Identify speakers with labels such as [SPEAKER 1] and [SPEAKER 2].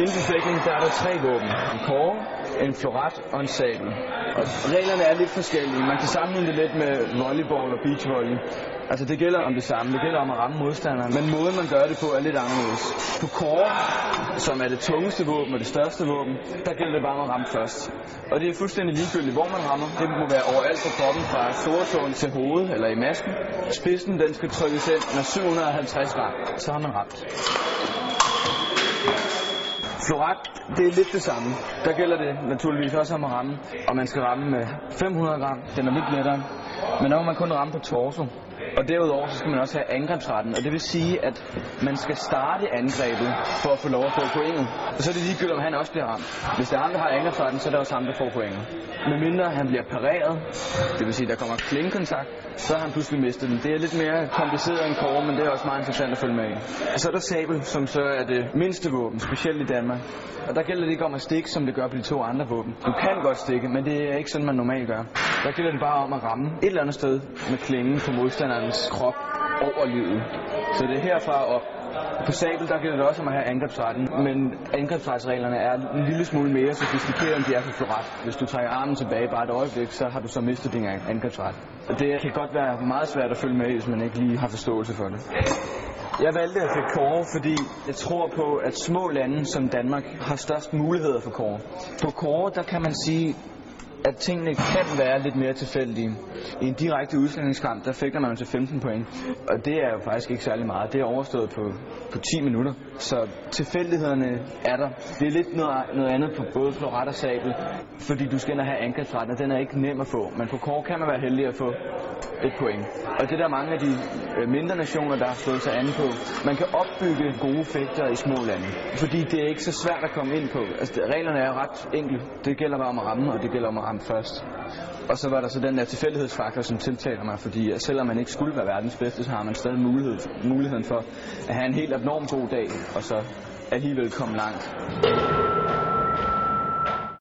[SPEAKER 1] Inden for fægtning, der er der tre våben. En kåre, en floret og en sabel. Og reglerne er lidt forskellige. Man kan sammenligne det lidt med volleyball og beachvolley. Altså det gælder om det samme. Det gælder om at ramme modstanderen. Men måden man gør det på er lidt anderledes. På kåre, som er det tungeste våben og det største våben, der gælder det bare om at ramme først. Og det er fuldstændig ligegyldigt, hvor man rammer. Det må være overalt på kroppen, fra storetåen til hovedet eller i masken. Spidsen den skal trykkes ind med 750 gram. Så har man ramt. Floret, det er lidt det samme. Der gælder det naturligvis også om at ramme, og man skal ramme med 500 gram. Den er lidt lettere. Men der må man kun ramme på torso. Og derudover så skal man også have angrebsretten, og det vil sige, at man skal starte angrebet for at få lov at få pointet. Og så er det ligegyldigt, om han også bliver ramt. Hvis det er ham, der har angrebsretten, så er det også ham, der får pointet. Men mindre han bliver pareret, det vil sige, at der kommer klingkontakt, så har han pludselig mistet den. Det er lidt mere kompliceret end kåre, men det er også meget interessant at følge med i. Og så er der sabel, som så er det mindste våben, specielt i Danmark. Og der gælder det ikke om at stikke, som det gør på de to andre våben. Du kan godt stikke, men det er ikke sådan, man normalt gør. Der gælder det bare om at ramme et eller andet sted med klingen på modstanderen modstanderens krop over livet. Så det er herfra op. På sabel, der gælder det også om at have angrebsretten, men angrebsretsreglerne er en lille smule mere sofistikerede, end de er for floret. Hvis du trækker armen tilbage bare et øjeblik, så har du så mistet din angrebsret. Det kan godt være meget svært at følge med, hvis man ikke lige har forståelse for det. Jeg valgte at fik kåre, fordi jeg tror på, at små lande som Danmark har størst muligheder for kåre. På kåre, der kan man sige, at tingene kan være lidt mere tilfældige. I en direkte udslagningskamp, der fik man til 15 point, og det er jo faktisk ikke særlig meget. Det er overstået på, på 10 minutter, så tilfældighederne er der. Det er lidt noget, noget andet på både floret og sabel, fordi du skal ind og have angrebsretten, og den er ikke nem at få. Men på kår kan man være heldig at få et point. Og det er der mange af de øh, mindre nationer, der har slået sig an på. Man kan opbygge gode fægter i små lande, fordi det er ikke så svært at komme ind på. Altså, reglerne er jo ret enkle. Det gælder bare om at ramme, og det gælder om at ramme først. Og så var der så den der tilfældighedsfaktor, som tiltaler mig, fordi selvom man ikke skulle være verdens bedste, så har man stadig mulighed, muligheden for at have en helt abnorm god dag, og så alligevel komme langt.